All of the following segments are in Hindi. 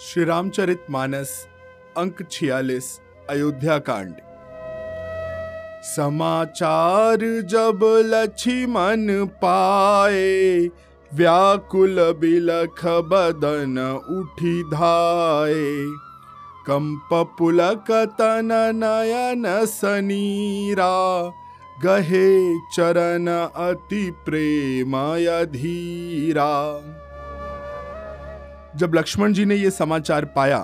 श्री रामचरित मानस, अंक छियालीस अयोध्या कांड समाचार जब लक्ष्मण पाए, व्याकुल बिलख बदन उठी धाए। कंप पुलक तन नयन सनीरा, गहे चरण अति प्रेमय धीरा। जब लक्ष्मण जी ने यह समाचार पाया,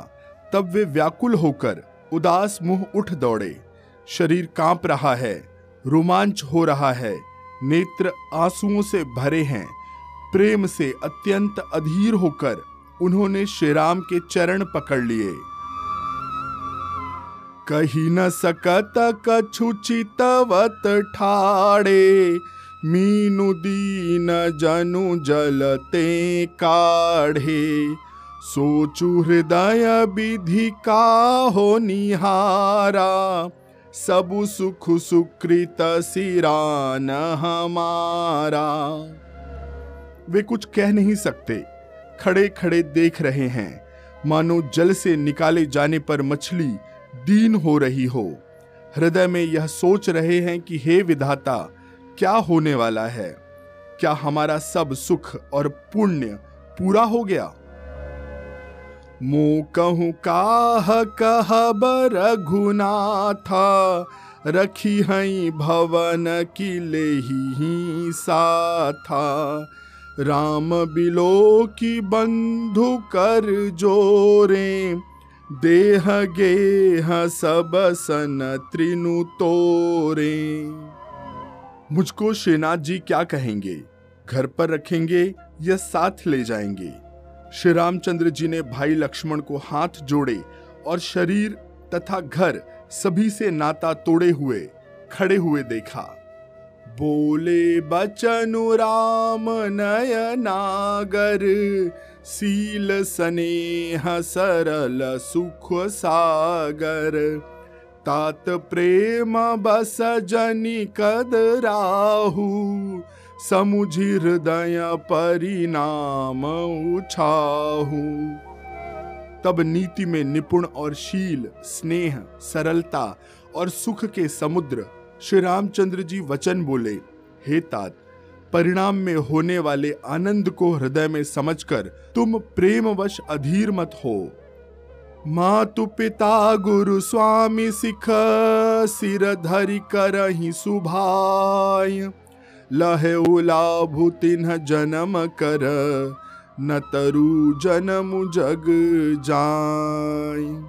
तब वे व्याकुल होकर उदास मुँह उठ दौड़े। शरीर काँप रहा है, रोमांच हो रहा है, नेत्र आंसुओं से भरे हैं, प्रेम से अत्यंत अधीर होकर उन्होंने श्री राम के चरण पकड़ लिए। कही न सकत कछु चितवत ठाड़े मीनु दीन जनु जलते काढ़े। सोचु हृदय विधि का हो निहारा। सबु सुख सुकृत सिरान हमारा। वे कुछ कह नहीं सकते। खड़े खड़े देख रहे हैं। मानो जल से निकाले जाने पर मछली दीन हो रही हो। हृदय में यह सोच रहे हैं कि हे विधाता क्या होने वाला है? क्या हमारा सब सुख और पुण्य पूरा हो गया? मो कहूँ, काह कह रघुनाथ, रखी हई भवन किले ही साथा। राम बिलो की बंधु कर जोरे, देह गेह सब सन त्रिनु तोरे। मुझको श्रीनाथ जी क्या कहेंगे? घर पर रखेंगे या साथ ले जाएँगे? श्री रामचंद्र जी ने भाई लक्ष्मण को हाथ जोड़े और शरीर तथा घर सभी से नाता तोड़े हुए, खड़े हुए देखा। बोले, बचनु राम नयनागर सील स्नेह सरल सुख सागर। तात प्रेम बस जनि कद राहु, समुझि हृदय परिणाम उछाहू। तब नीति में निपुण और शील, स्नेह, सरलता और सुख के समुद्र श्री रामचंद्र जी वचन बोले, हे तात, परिणाम में होने वाले आनंद को हृदय में समझकर तुम प्रेमवश अधीर मत हो। मातु पिता, गुरु स्वामी सिख, सिर धरि करही सुभाय। लहे उलाभु तिन्ह जन्म कर न तरु जन्म जग जाय।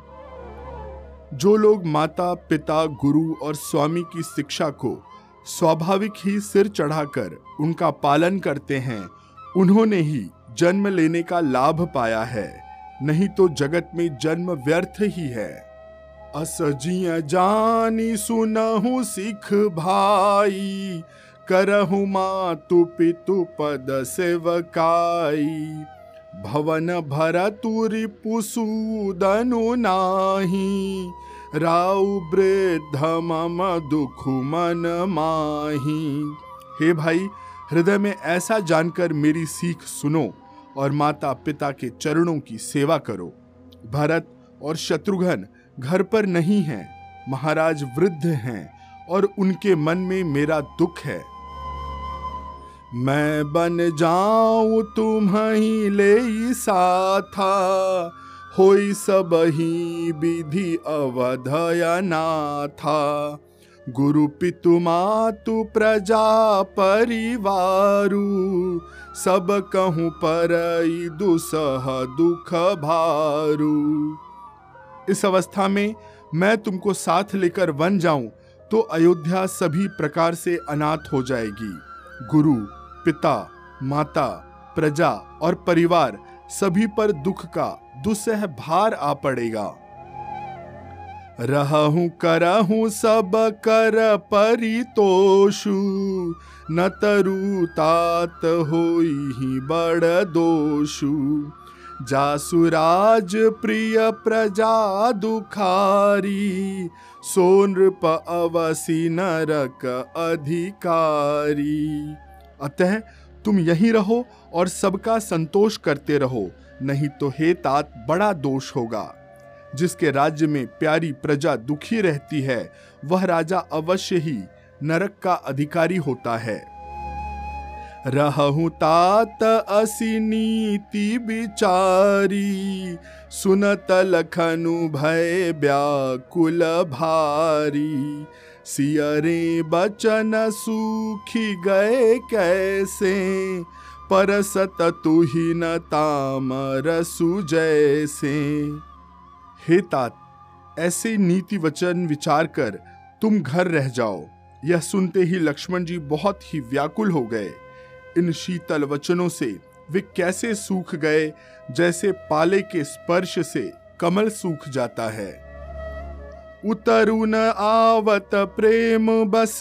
जो लोग माता, पिता, गुरु और स्वामी की शिक्षा को स्वाभाविक ही सिर चढ़ाकर उनका पालन करते हैं, उन्होंने ही जन्म लेने का लाभ पाया है। नहीं तो जगत में जन्म व्यर्थ ही है। असजिया जानी सुनहु सिख भाई, करहु मातु पितु पद सेवकाई। भवन भरतुरि पुसुदनु नाही, राउ वृद्ध मम दुख मन माही। हे भाई, हृदय में ऐसा जानकर मेरी सीख सुनो। और माता पिता के चरणों की सेवा करो। भरत और शत्रुघ्न घर पर नहीं हैं। महाराज वृद्ध हैं और उनके मन में मेरा दुख है। मैं बन जाऊँ तुम ही ले साथा। होई सब ही विधि अवधया नाथा। गुरु पितु मातु प्रजा परिवारु। सब कहूँ पर दुसह दुख भारू। इस अवस्था में मैं तुमको साथ लेकर वन जाऊँ तो अयोध्या सभी प्रकार से अनाथ हो जाएगी। गुरु, पिता, माता, प्रजा और परिवार सभी पर दुख का दुसह भार आ पड़ेगा। रहूँ, करहूं सब कर परितोषु। न तरु तात होई ही बड़ दोषु। जासुराज प्रिय प्रजा दुखारी सोनृप अवसी नरक अधिकारी। अतः तुम यहीं रहो और सबका संतोष करते रहो, नहीं तो हे तात बड़ा दोष होगा। जिसके राज्य में प्यारी प्रजा दुखी रहती है, वह राजा अवश्य ही नरक का अधिकारी होता है। रहु तात असी नीति विचारी सुनत लखनु भय व्याकुल भारी। सियरे बचन सूखी गए कैसे परसत तुही न तामर सुजैसे। हे तात, ऐसे नीति वचन विचार कर तुम घर रह जाओ। यह सुनते ही लक्ष्मण जी बहुत ही व्याकुल हो गए। इन शीतल वचनों से वे कैसे सूख गए, जैसे पाले के स्पर्श से कमल सूख जाता है। उतरुन आवत प्रेम बस,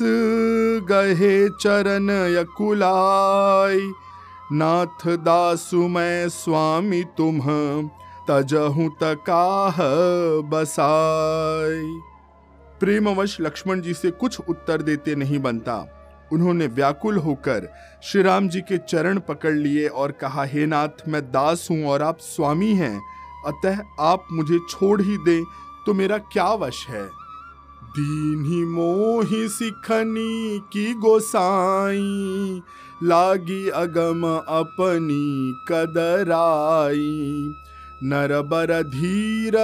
गहे चरण यकुलाई। नाथ दासु मैं स्वामी तुम तजहु तकाह बसाई। प्रेमवश लक्ष्मण जी से कुछ उत्तर देते नहीं बनता। उन्होंने व्याकुल होकर श्री राम जी के चरण पकड़ लिए और कहा, हे नाथ, मैं दास हूँ और आप स्वामी हैं। अतः आप मुझे छोड़ ही दें तो मेरा क्या वश है? दीन ही मोहि सिखनी की गोसाई, लागी अगम अपनी कदराई। नरबर धीर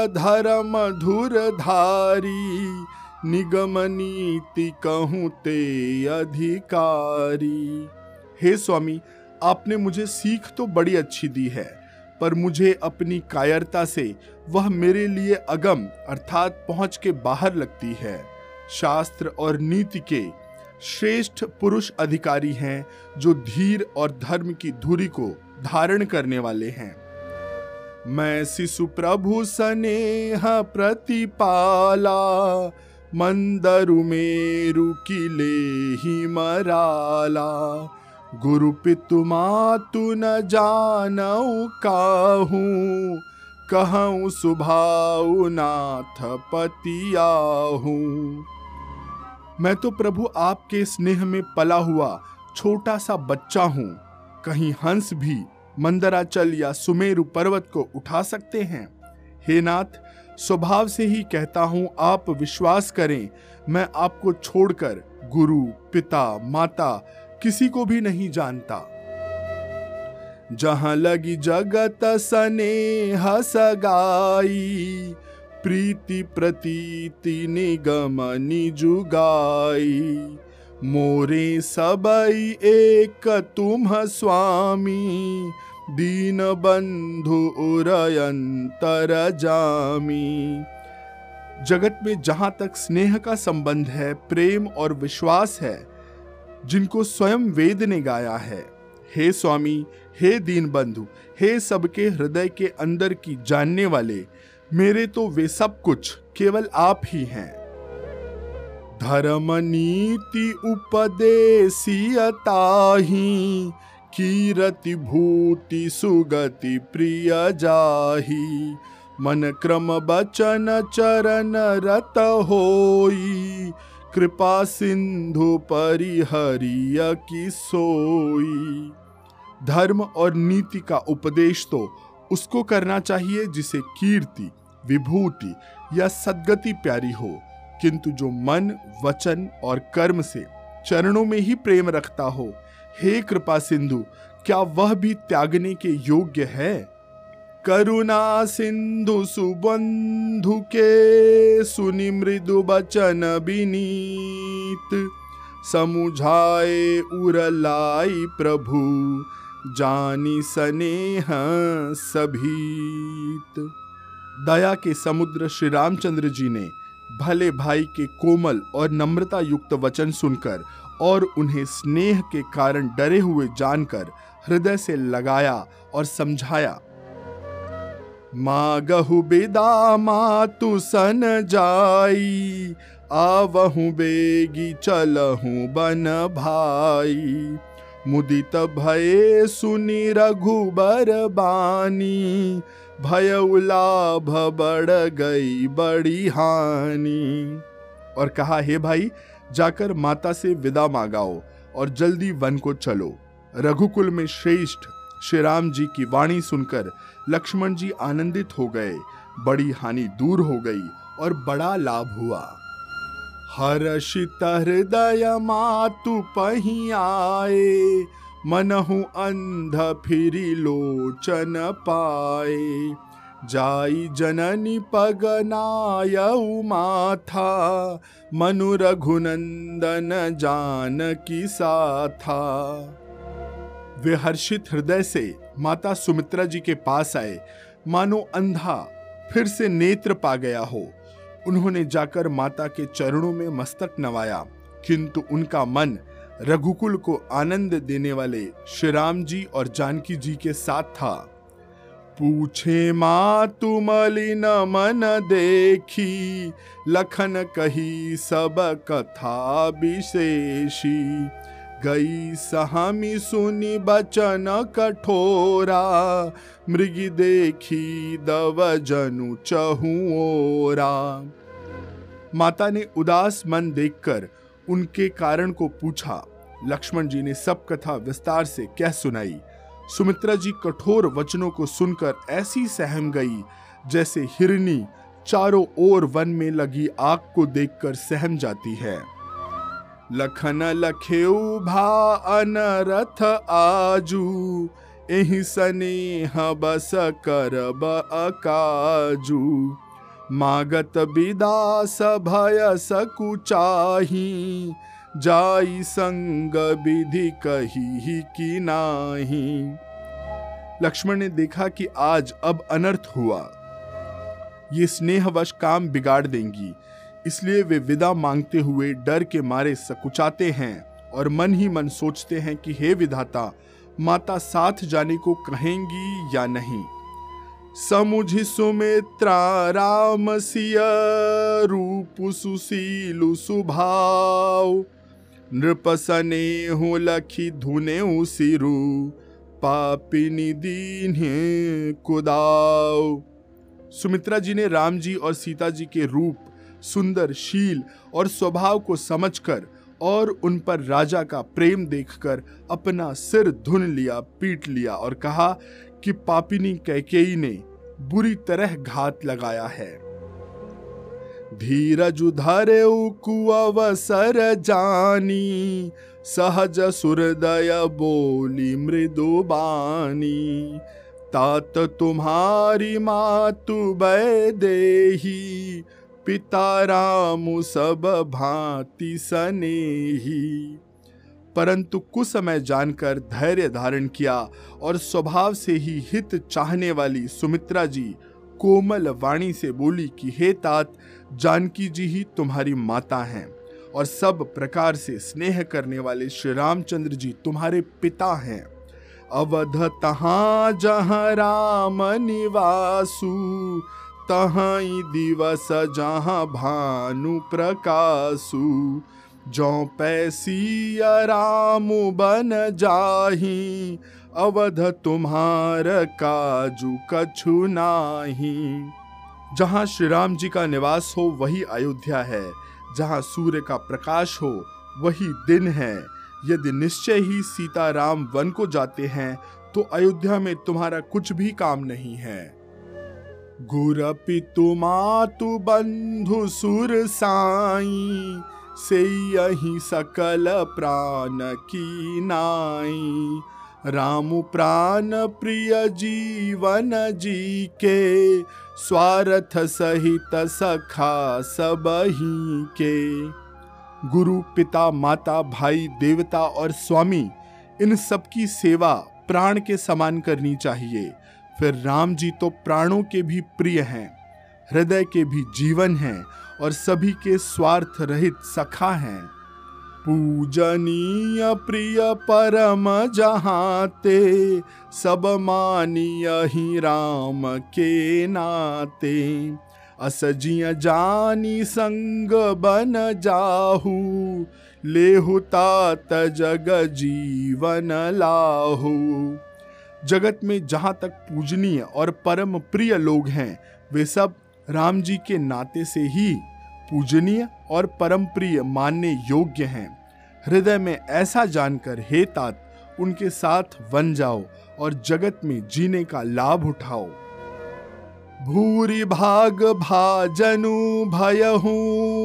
धुर धारी निगम नीति कहूँ ते अधिकारी। हे स्वामी, आपने मुझे सीख तो बड़ी अच्छी दी है, पर मुझे अपनी कायरता से वह मेरे लिए अगम अर्थात पहुँच के बाहर लगती है। शास्त्र और नीति के श्रेष्ठ पुरुष अधिकारी हैं, जो धीर और धर्म की धुरी को धारण करने वाले हैं। मैं शिशु प्रभु स्नेह प्रतिपाला, मंदरु मेरु किले ही मराला। गुरु पितु मातु न जानऊ काहू कहूँ सुभाऊ नाथ पतियाहू। मैं तो प्रभु आपके स्नेह में पला हुआ, छोटा सा बच्चा हूँ, कहीं हंस भी मंदराचल या सुमेरु पर्वत को उठा सकते हैं। हे नाथ, स्वभाव से ही कहता हूँ, आप विश्वास करें, मैं आपको छोड़कर गुरु, पिता, माता किसी को भी नहीं जानता। जहाँ लगी जगत सने सगाई, प्रीति प्रतीति निगम निजुगाई, मोरे सबई एक तुम स्वामी दीन बंधु उरयंतर जामी। जगत में जहाँ तक स्नेह का संबंध है, प्रेम और विश्वास है, जिनको स्वयं वेद ने गाया है। हे स्वामी, हे दीन बंधु हे सबके हृदय के अंदर की जानने वाले, मेरे तो वे सब कुछ केवल आप ही हैं। धर्म नीति उपदेशियताही कीरति भूति सुगति प्रिय जाही, मन क्रम बचन चरण रत होई। कृपा सिंधु परिहरिय की सोई। धर्म और नीति का उपदेश तो उसको करना चाहिए जिसे कीर्ति, विभूति या सदगति प्यारी हो। किंतु जो मन, वचन और कर्म से चरणों में ही प्रेम रखता हो हे कृपा सिंधु, क्या वह भी त्यागने के योग्य है? करुणा सिंधु सुबंधु के सुनि मृदु बचन बिनीत समुझाए उरलाई प्रभु, जानी स्नेह सभीत। दया के समुद्र श्री रामचंद्र जी ने भले भाई के कोमल और नम्रता युक्त वचन सुनकर और उन्हें स्नेह के कारण डरे हुए जानकर हृदय से लगाया और समझाया, मागहु बिदा मातु सन जाई, आवहु बेगी चलहु बन भाई। मुदित भये सुनि रघुबर बानी, भय लाभ बढ़ गई बड़ी हानि। और कहा, हे भाई जाकर माता से विदा मांगाओ और जल्दी वन को चलो। रघुकुल में श्रेष्ठ श्री राम जी की वाणी सुनकर लक्ष्मण जी आनंदित हो गए। बड़ी हानि दूर हो गई और बड़ा लाभ हुआ। हर्षित हृदय मातु पही आए मनहु अंध फिरी लोचन पाए। जाई जननी पगनाय माथा मनु रघुनंदन जान की साथा। वे हर्षित हृदय से माता सुमित्रा जी के पास आए। मानो अंधा फिर से नेत्र पा गया हो। उन्होंने जाकर माता के चरणों में मस्तक नवाया। किंतु उनका मन रघुकुल को आनंद देने वाले श्री राम जी और जानकी जी के साथ था। पूछे माँ तुमलिन मन देखी, लखन कही सब कथा विशेषी। गई सहमी सुनी बचन कठोरा, मृग देखी दव जनु चहुओरा माता ने उदास मन देखकर उनके कारण को पूछा, लक्ष्मण जी ने सब कथा विस्तार से कह सुनाई। सुमित्रा जी कठोर वचनों को सुनकर ऐसी सहम गई, जैसे हिरनी चारों ओर वन में लगी आग को देखकर सहम जाती है। लखन लखेऊ भा अनरथ आजू, एहि बस करब अकाजू। मागत विदास भय सकुचाही जाई संग विधि कही की नाही। लक्ष्मण ने देखा कि आज अब अनर्थ हुआ। ये स्नेहवश काम बिगाड़ देंगी, इसलिए वे विदा मांगते हुए डर के मारे सकुचाते हैं और मन ही मन सोचते हैं कि हे विधाता, माता साथ जाने को कहेंगी या नहीं? समुझ सुमित्रा, राम सिय, रूप सुशीलु सुभाव। हो लखी धुने सिरु पापिनी दीन कुदाव सुमित्रा जी ने राम जी और सीता जी के रूप, सुंदर, शील और स्वभाव को समझकर और उन पर राजा का प्रेम देखकर अपना सिर धुन लिया, पीट लिया और कहा कि पापिनी कैकेयी ने बुरी तरह घात लगाया है। धीरज धरे कुअवसर जानी, सहज सुरदय बोली मृदु बानी। तात तुम्हारी मातु देही पिता राम सब भांति सनेही। परंतु कुछ समय जानकर धैर्य धारण किया और स्वभाव से ही हित चाहने वाली सुमित्रा जी कोमल वाणी से बोली कि, हे तात, जानकी जी ही तुम्हारी माता हैं और सब प्रकार से स्नेह करने वाले श्री रामचंद्र जी तुम्हारे पिता हैं। अवध तहा जहाँ राम निवासु, तहाई दिवस जहाँ भानु प्रकाशु। जो पैसी राम बन जाही अवध तुम्हार काजू कछु नाही। जहाँ श्री राम जी का निवास हो, वही अयोध्या है। जहाँ सूर्य का प्रकाश हो, वही दिन है। यदि निश्चय ही सीता राम वन को जाते हैं तो अयोध्या में तुम्हारा कुछ भी काम नहीं है। गुर पितु मातु बंधु सुर साई, से यही सकल प्राण की नाई। राम प्राण प्रिय जीवन जी के स्वार्थ सहित सखा सब ही के गुरु, पिता, माता, भाई, देवता और स्वामी, इन सबकी सेवा प्राण के समान करनी चाहिए। फिर राम जी तो प्राणों के भी प्रिय हैं, हृदय के भी जीवन हैं और सभी के स्वार्थ रहित सखा हैं। पूजनीय प्रिय परम जहाते, सब मानिय ही राम के नाते। असजिय जानी संग बन जाहू, लेहु तात जग जीवन लाहू। जगत में जहाँ तक पूजनीय और परम प्रिय लोग हैं, वे सब राम जी के नाते से ही पूजनीय और परम प्रिय मानने योग्य हैं। हृदय में ऐसा जानकर, हे तात, उनके साथ वन जाओ और जगत में जीने का लाभ उठाओ। भूरी भाग भाजनु भयहू,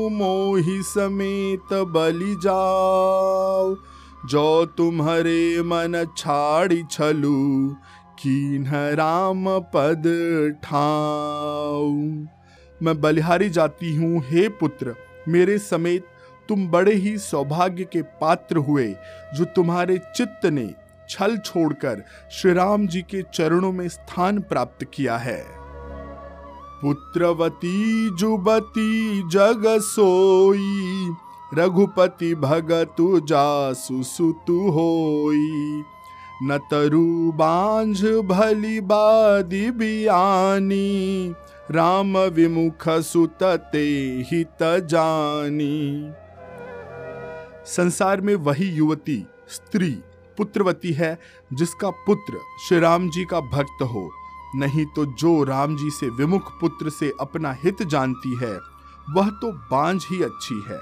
मोहि समेत बलि जाओ। जो तुम्हारे मन छाड़ी छलू, कीन्ह राम पद ठाऊ। मैं बलिहारी जाती हूँ, हे पुत्र, मेरे समेत तुम बड़े ही सौभाग्य के पात्र हुए, जो तुम्हारे चित्त ने छल छोड़कर श्री राम जी के चरणों में स्थान प्राप्त किया है। पुत्रवती जुबती जग सोई, रघुपति भगतु जासु सुतु होई। न तरु बांझ भली बादी बियानी, राम विमुख सुतते हित जानी। संसार में वही युवती, स्त्री, पुत्रवती है, जिसका पुत्र श्री राम जी का भक्त हो। नहीं तो जो राम जी से विमुख पुत्र से अपना हित जानती है, वह तो बांझ ही अच्छी है।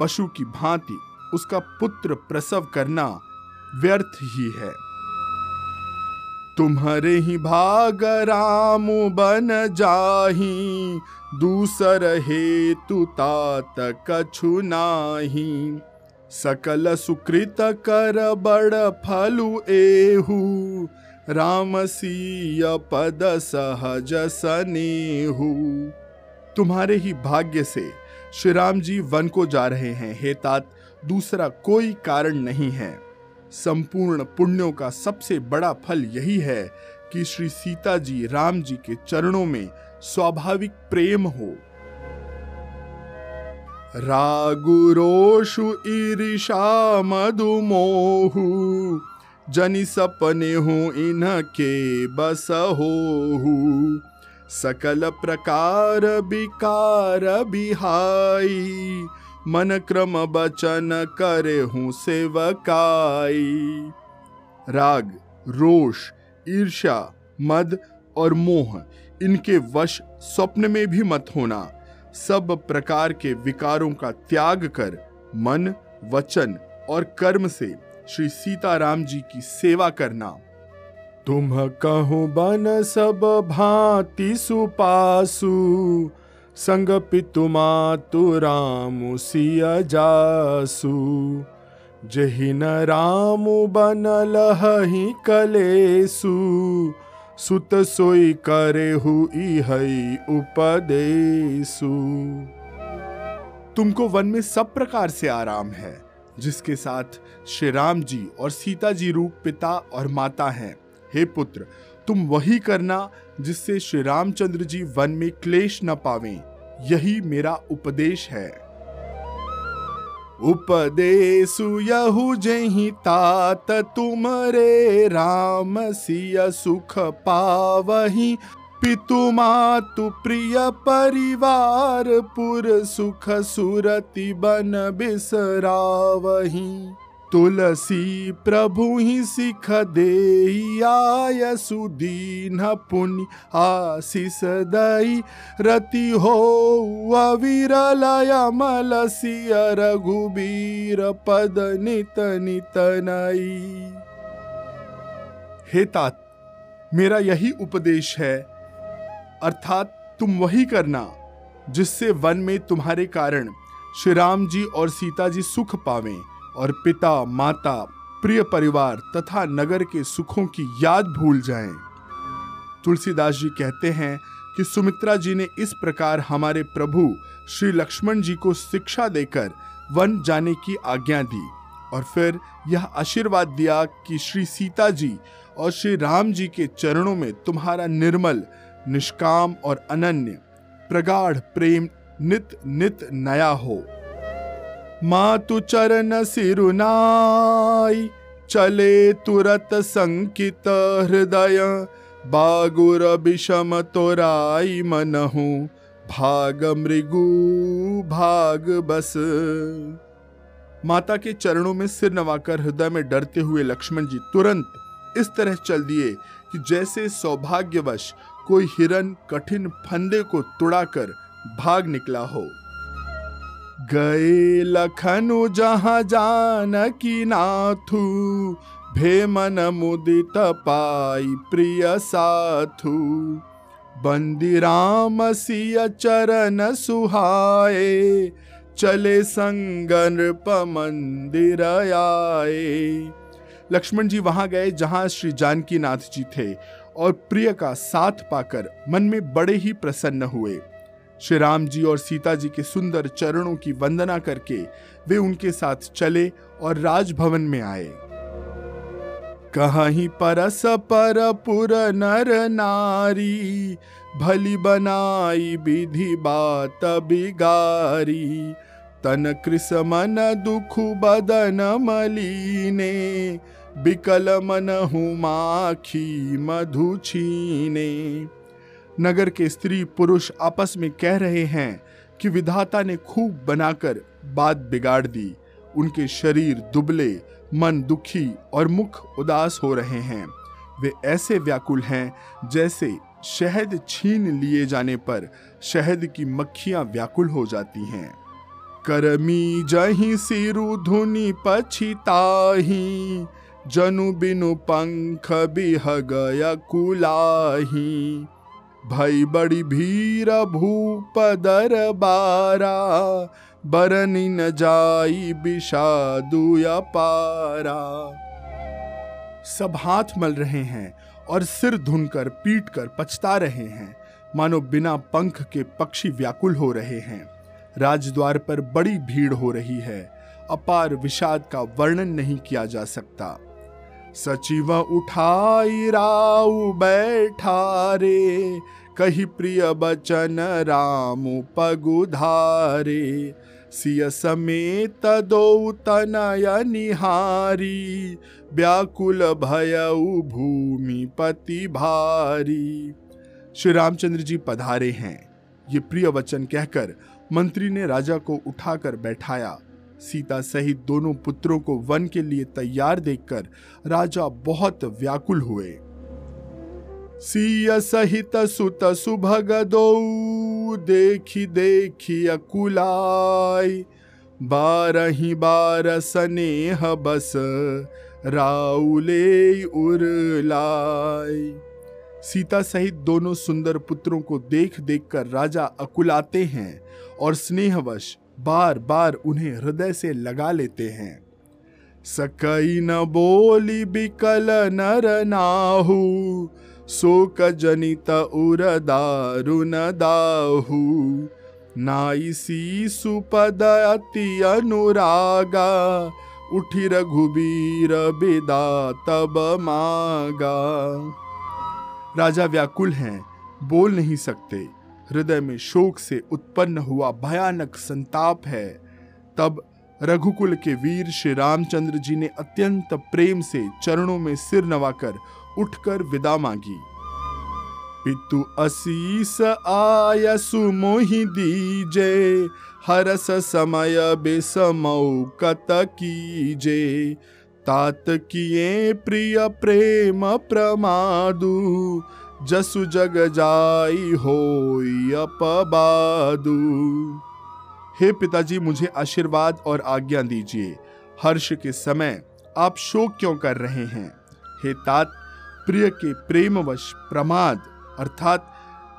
पशु की भांति उसका पुत्र प्रसव करना व्यर्थ ही है। तुम्हारे ही भाग राम बन जाही, दूसर हेतु तात कछु नाही। सकल सुकृत कर बड़ फलु एहू। राम सीय पद सहज सनेहू। तुम्हारे ही भाग्य से श्री राम जी वन को जा रहे हैं। हे तात, दूसरा कोई कारण नहीं है। संपूर्ण पुण्यों का सबसे बड़ा फल यही है कि श्री सीता जी राम जी के चरणों में स्वाभाविक प्रेम हो। रागुरोषु ईर्षा मधु मधुमोहु जनि सपने हूँ इनके बस हो सकल प्रकार विकार बिहाई मन क्रम बचन करे हूँ सेवकाई। राग, रोष, ईर्ष्या, मद और मोह, इनके वश स्वप्न में भी मत होना। सब प्रकार के विकारों का त्याग कर मन, वचन और कर्म से श्री सीताराम जी की सेवा करना। तुम कहो बन सब भांति सुपासु, संग पितु मातु राम सिया जासु। न राम बन ही कलेसु सुत सोई करे हुई हई उपदेशु। तुमको वन में सब प्रकार से आराम है, जिसके साथ श्री राम जी और सीता जी रूप पिता और माता हैं। हे पुत्र, तुम वही करना जिससे श्री रामचंद्र जी वन में क्लेश न पावें, यही मेरा उपदेश है। उपदेशु यहु जहि तात तुमरे राम सिय सुख पावही। पितु मातु प्रिय परिवार, पुर सुख सुरति बन बिसरावही। तुलसी प्रभु ही सिख दे आय सुदीन पुण्य आशीष दई रति हो अविरल अमल सिय रघुबीर पद नित नित नई। हे तात, मेरा यही उपदेश है। अर्थात तुम वही करना, जिससे वन में तुम्हारे कारण श्री राम जी और सीता जी सुख पावें। और पिता, माता, प्रिय परिवार तथा नगर के सुखों की याद भूल जाएँ। तुलसीदास जी कहते हैं कि सुमित्रा जी ने इस प्रकार हमारे प्रभु श्री लक्ष्मण जी को शिक्षा देकर वन जाने की आज्ञा दी और फिर यह आशीर्वाद दिया कि श्री सीता जी और श्री राम जी के चरणों में तुम्हारा निर्मल, निष्काम और अनन्य, प्रगाढ़ प्रेम नित नित नया हो मातु चरण सिरुनाई, चले तुरत संकित हृदय। बागुर विषम तोराई मनहु, भाग मृगु, भाग बस। माता के चरणों में सिर नवाकर हृदय में डरते हुए लक्ष्मण जी तुरंत इस तरह चल दिए कि जैसे सौभाग्यवश कोई हिरन कठिन फंदे को तुड़ाकर भाग निकला हो। गए लखनु जहाँ जान की नाथू भे मन मुदित पाई प्रिय साथु। बंदी राम सिय चरण सुहाए, चले संगन मंदिर आए। लक्ष्मण जी वहाँ गए जहाँ श्री जानकी नाथ जी थे और प्रिय का साथ पाकर मन में बड़े ही प्रसन्न हुए। श्री राम जी और सीता जी के सुंदर चरणों की वंदना करके वे उनके साथ चले और राजभवन में आए। कहीं परस पर पुर नर नारी, भली बनाई विधि बात बिगारी। तन कृष मन दुख बदन मलीने बिकल मन हुमाखी मधु छीने। नगर के स्त्री पुरुष आपस में कह रहे हैं कि विधाता ने खूब बनाकर बात बिगाड़ दी। उनके शरीर दुबले, मन दुखी और मुख उदास हो रहे हैं। वे ऐसे व्याकुल हैं जैसे शहद छीन लिए जाने पर शहद की मक्खियाँ व्याकुल हो जाती हैं। करमी जही सिरु धुनि पछिताही जनु बिनु पंख बिह गया कुलाही। भई बड़ी भीर भूप दरबारा बरनी न जाई बिषादुया पारा सब हाथ मल रहे हैं और सिर धुनकर पीट कर पछता रहे हैं। मानो बिना पंख के पक्षी व्याकुल हो रहे हैं। राजद्वार पर बड़ी भीड़ हो रही है। अपार विषाद का वर्णन नहीं किया जा सकता। सचिव उठाई राउ बैठा रे। कही प्रिय बचन राम पगुधारे, सिय समेत दो तनय निहारी, व्याकुल भय भूमि पति भारी। श्री रामचंद्र जी पधारे हैं। ये प्रिय वचन कहकर मंत्री ने राजा को उठाकर बैठाया। सीता सहित दोनों पुत्रों को वन के लिए तैयार देखकर राजा बहुत व्याकुल हुए। सीय सहित सुत सुभग दो, देखी देखी अकुलाई। बारही बार स्नेह बस, राउले उरलाई। सीता सहित दोनों सुंदर पुत्रों को देख देख कर राजा अकुलाते हैं और स्नेहवश बार बार उन्हें हृदय से लगा लेते हैं। सकई न बोली बिकल नर नाहू शोक जनित उर दाहू नाई सी सुपद अति अनुरागा, उठी रघुबीर बिदा तब मागा। राजा व्याकुल हैं, बोल नहीं सकते। हृदय में शोक से उत्पन्न हुआ भयानक संताप है। तब रघुकुल के वीर श्री रामचंद्र जी ने अत्यंत प्रेम से चरणों में सिर नवाकर उठकर विदा मांगी। पितु असीस आय सुमोहि दीजे, हरस समय बेसमऊ कत कीजे। तात किए प्रिय प्रेम प्रमादु, जसु जग जाई हो अपबादु। हे पिताजी, मुझे आशीर्वाद और आज्ञा दीजिए। हर्ष के समय आप शोक क्यों कर रहे हैं? हे तात प्रिय के प्रेमवश प्रमाद, अर्थात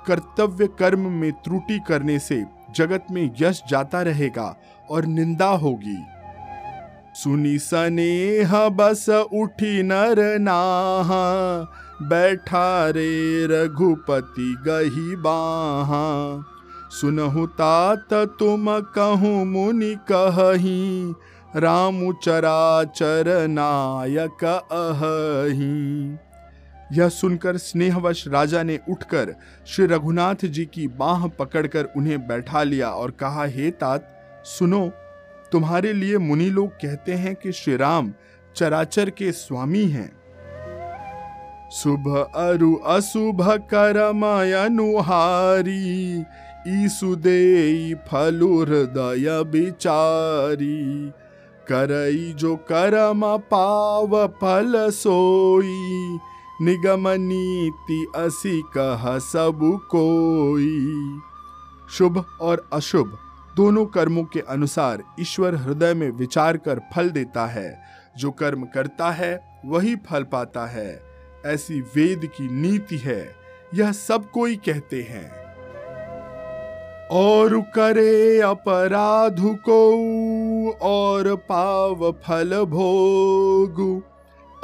कर्तव्य कर्म में त्रुटि करने से जगत में यश जाता रहेगा और निंदा होगी। सुनी सनेह बस उठी नर नाहा, बैठा रे रघुपति गही बाहा। सुनहु तात तुम कहूँ मुनि कही, राम चराचर नायक अहही। यह सुनकर स्नेहवश राजा ने उठकर श्री रघुनाथ जी की बाह पकड़कर उन्हें बैठा लिया और कहा, हे तात, सुनो, तुम्हारे लिए मुनि लोग कहते हैं कि श्री राम चराचर के स्वामी हैं। शुभ अरु अशुभ करमय अनुहारी ईसु दे फलु हृदय बिचारी। करई जो करम पाव फल सोई निगम नीति असी कह सब कोई। शुभ और अशुभ दोनों कर्मों के अनुसार ईश्वर हृदय में विचार कर फल देता है। जो कर्म करता है, वही फल पाता है। ऐसी वेद की नीति है, यह सब कोई कहते हैं। और करे अपराध को, और पाव फल भोग।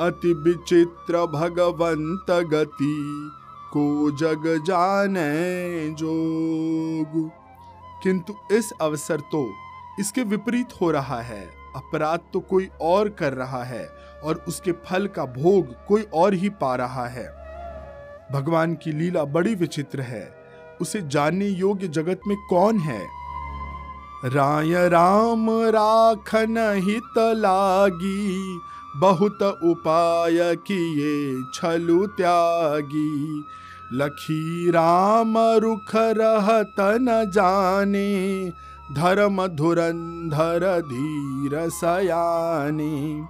अति विचित्र भगवंत गति, को जग जाने जोग। किंतु इस अवसर तो इसके विपरीत हो रहा है, अपराध तो कोई और कर रहा है, और उसके फल का भोग कोई और ही पा रहा है। भगवान की लीला बड़ी विचित्र है, उसे जानने योग्य जगत में कौन है? राय राम राखन हित लागी बहुत उपाय किए, छलु त्यागी। लखी राम रुख रहत न जाने, धर्म धुरंधर धीर सयाने।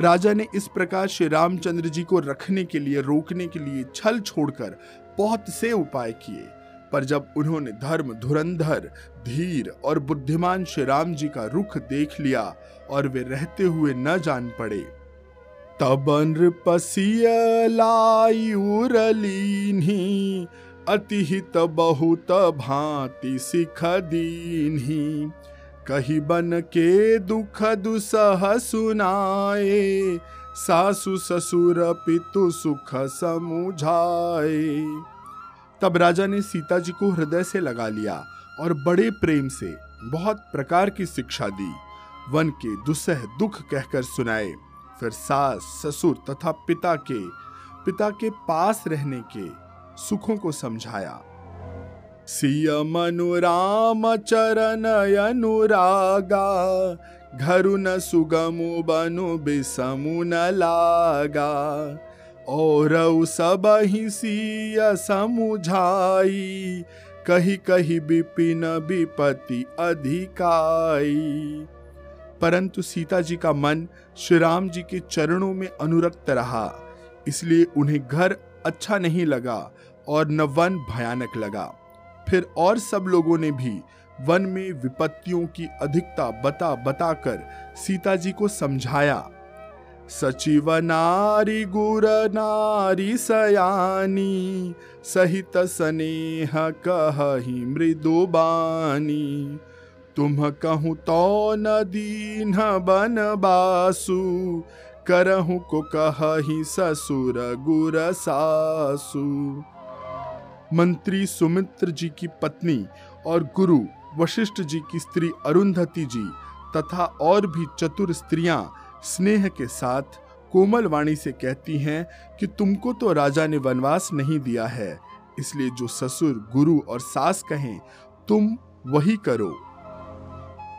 राजा ने इस प्रकार श्री रामचंद्र जी को रखने के लिए, रोकने के लिए छल छोड़कर बहुत से उपाय किए। पर जब उन्होंने धर्म धुरंधर, धीर और बुद्धिमान श्री राम जी का रुख देख लिया और वे रहते हुए न जान पड़े तब नृपसिय लाई उरलीन्ही, अतिहित बहुत भांति सिख दीन्ही। कही बन के दुख दुसह सुनाए, सासु ससुर पितु सुख समुझाए। तब राजा ने सीता जी को हृदय से लगा लिया और बड़े प्रेम से बहुत प्रकार की शिक्षा दी। वन के दुसह दुख कहकर सुनाए। फिर सास ससुर तथा पिता के पिता के पास रहने के सुखों को समझाया। सिय मनुराम चरण अनुरागा, घरु न सुगमु बनु बिसमु न लागा। और सब ही सिय समुझाई, कही कही विपिन विपति अधिकाई। परंतु सीता जी का मन श्री राम जी के चरणों में अनुरक्त रहा, इसलिए उन्हें घर अच्छा नहीं लगा और न वन भयानक लगा। फिर और सब लोगों ने भी वन में विपत्तियों की अधिकता बता बता कर सीता जी को समझाया, सचिव नारी, गुर नारी, सयानी, सहित स्नेह कही मृदु बानी। तुम कहूँ तो न दीन बन बासु, करहु को कही ससुर गुर सासु। मंत्री सुमित्र जी की पत्नी और गुरु वशिष्ठ जी की स्त्री अरुंधति जी तथा और भी चतुर स्त्रियाँ स्नेह के साथ कोमल वाणी से कहती हैं कि तुमको तो राजा ने वनवास नहीं दिया है, इसलिए जो ससुर, गुरु और सास कहें, तुम वही करो।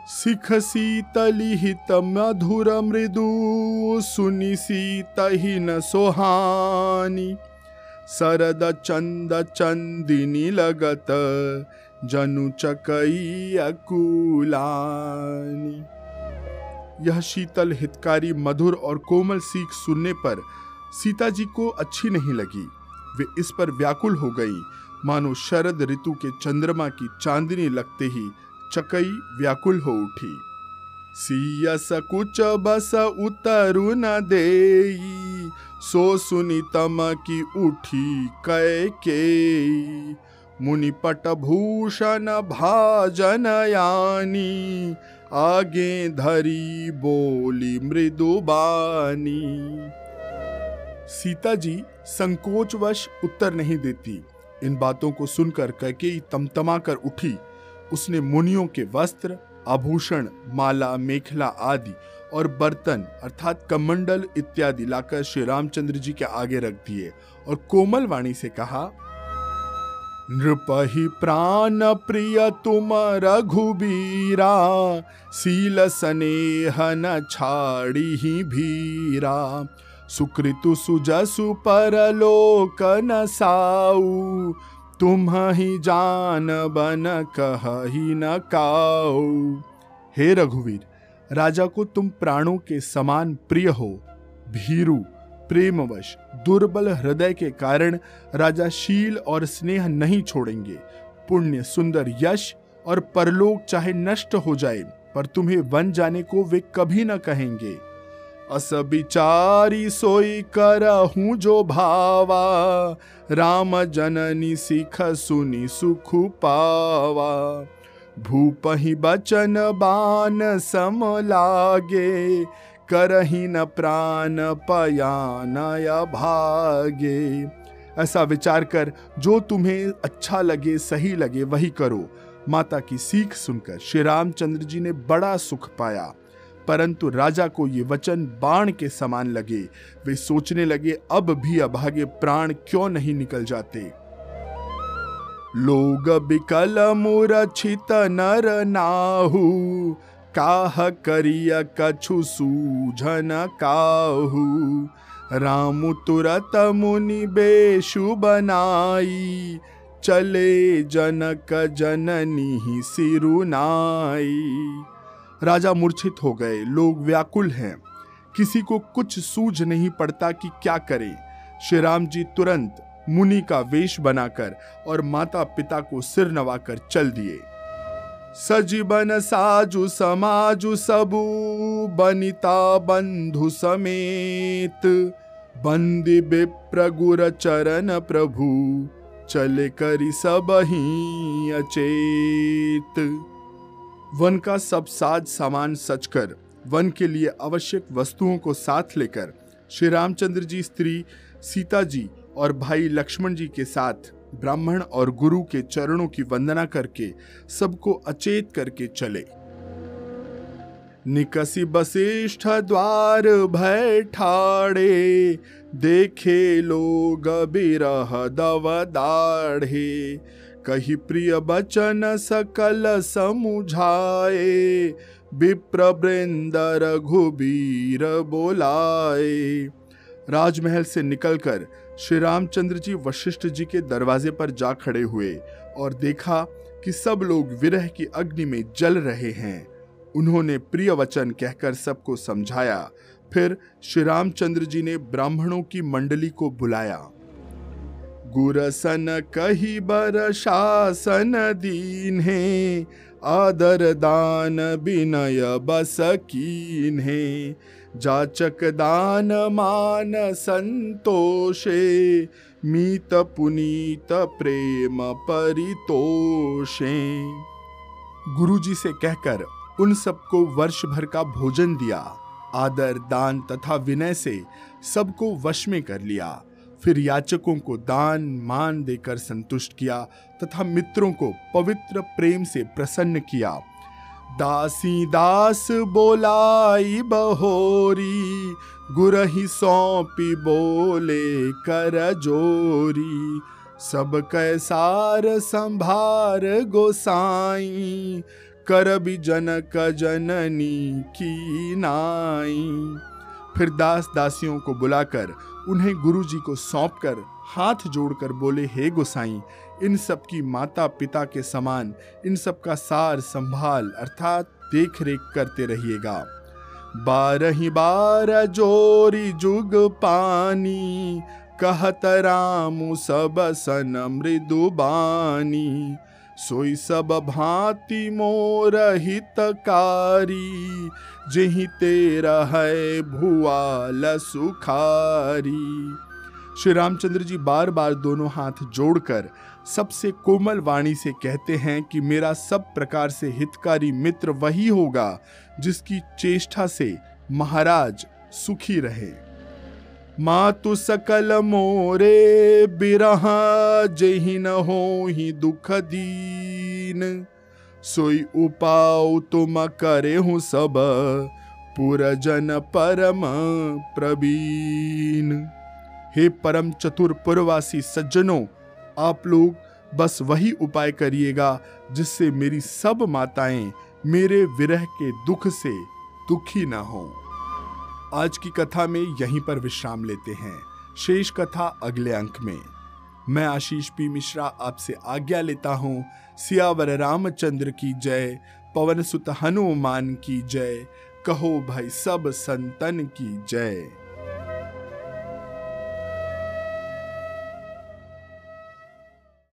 सिख सीतली मधुर मृदु सुनि सीत ही न सोहानी सरद चंद चंदिनी लगत जनु चकई अकुलानी यह शीतल हितकारी, मधुर और कोमल सीख सुनने पर सीता जी को अच्छी नहीं लगी। वे इस पर व्याकुल हो गई। मानो शरद ऋतु के चंद्रमा की चांदनी लगते ही चकई व्याकुल हो उठी। सियस कुच बस उतरु न दे सो सुनी तम की उठी कै के। मुनि पट भूषण भाजन यानी, आगे धरी बोली मृदुबानी सीता जी संकोचवश उत्तर नहीं देती। इन बातों को सुनकर कैकेयी तमतमा कर उठी। उसने मुनियों के वस्त्र, आभूषण, माला, मेखला आदि और बर्तन अर्थात कमंडल इत्यादि लाकर श्री रामचंद्र जी के आगे रख दिए और कोमल वाणी से कहा नृपहि प्राण प्रिय तुम रघुबीरा सील स्नेह न छाड़ी ही भीरा। सुकृतु सुजसु परलोक न साऊ तुम ही जान बन कह ही न काऊ हे रघुवीर, राजा को तुम प्राणों के समान प्रिय हो। भीरु, प्रेमवश, दुर्बल हृदय के कारण राजा शील और स्नेह नहीं छोड़ेंगे। पुण्य, सुंदर यश और परलोक चाहे नष्ट हो जाए, पर तुम्हें वन जाने को वे कभी न कहेंगे। अस विचारी सोई करहूँ जो भावा, राम जननी सिख सुनी सुख पावा। भूपहि बचन बान सम लागे, करही न प्राण पयान भागे। ऐसा विचार कर, जो तुम्हें अच्छा लगे, सही लगे, वही करो। माता की सीख सुनकर श्री रामचंद्र जी ने बड़ा सुख पाया। परंतु राजा को ये वचन बाण के समान लगे। वे सोचने लगे, अब भी अभागे प्राण क्यों नहीं निकल जाते? लोग बिकल मूर्छित नर नाहू, काह करिय कछु सूझन काहू। राम तुरत मुनि बेशु बनाई, चले जनक जननी सिरुनाई राजा मूर्छित हो गए। लोग व्याकुल हैं। किसी को कुछ सूझ नहीं पड़ता कि क्या करें। श्री राम जी तुरंत मुनि का वेश बनाकर और माता पिता को सिर नवाकर चल दिए। सजीवन, साजु, समाजु, सबू, बनिता, बंधु समेत बंदी, विप्र, गुर, चरण, प्रभु, चले करी सब ही अचेत। वन का सब साज सामान सच कर, वन के लिए आवश्यक वस्तुओं को साथ लेकर, श्री रामचंद्र जी स्त्री सीता जी और भाई लक्ष्मण जी के साथ, ब्राह्मण और गुरु के चरणों की वंदना करके, सबको अचेत करके चले। निकसी वशिष्ठ द्वार भय ठाड़े देखे लोग बिरह दव दाढ़े। कही प्रिय बचन सकल समुझाए। विप्र वृंदर घुबीर बोलाए। राजमहल से निकलकर श्री रामचंद्र जी वशिष्ठ जी के दरवाजे पर जा खड़े हुए और देखा कि सब लोग विरह की अग्नि में जल रहे हैं। उन्होंने प्रिय वचन कहकर सबको समझाया। फिर श्री रामचंद्र जी ने ब्राह्मणों की मंडली को बुलाया। गुरसन कही बर शासन दीन है आदर दान विनय बस कीन है जाचक दान मान संतोषे, मीत पुनीत प्रेम परितोषे। गुरुजी से कहकर उन सबको वर्ष भर का भोजन दिया, आदर दान तथा विनय से सबको वश में कर लिया। फिर याचकों को दान, मान देकर संतुष्ट किया तथा मित्रों को पवित्र प्रेम से प्रसन्न किया। दासी दास बोलाई बहोरी, गुरही सौंपी बोले कर जोरी। सब कैसार संभार गोसाई, कर भी जनक जननी की नाई। फिर दास दासियों को बुलाकर उन्हें गुरुजी को सौंपकर हाथ जोड़कर बोले, हे गोसाई, इन सब की माता पिता के समान इन सब का सार संभाल अर्थात देख रेख करते रहिएगा। बारह बार जोरी जुग पानी, कहत राम सब सन मृदु बानी। सोई सब भांति मोर हितकारी, जही तेरा है भुआल सुखारी श्री रामचंद्र जी बार बार दोनों हाथ जोड़कर सबसे कोमल वाणी से कहते हैं कि मेरा सब प्रकार से हितकारी मित्र वही होगा जिसकी चेष्टा से महाराज सुखी रहे। मातु सकल मोरे बिरह, जही न हो ही दुख दीन। सोई उपाउ तुम करे हूँ सब, पुरजन परम प्रवीण। हे परम चतुर पुरवासी सज्जनों, आप लोग बस वही उपाय करिएगा, जिससे मेरी सब माताएँ मेरे विरह के दुख से दुखी ना हो। आज की कथा में यहीं पर विश्राम लेते हैं। शेष कथा अगले अंक में। मैं आशीष पी मिश्रा आपसे आज्ञा लेता हूँ। सियावर रामचंद्र की जय। पवन सुत हनुमान की जय। कहो भाई सब संतन की जय।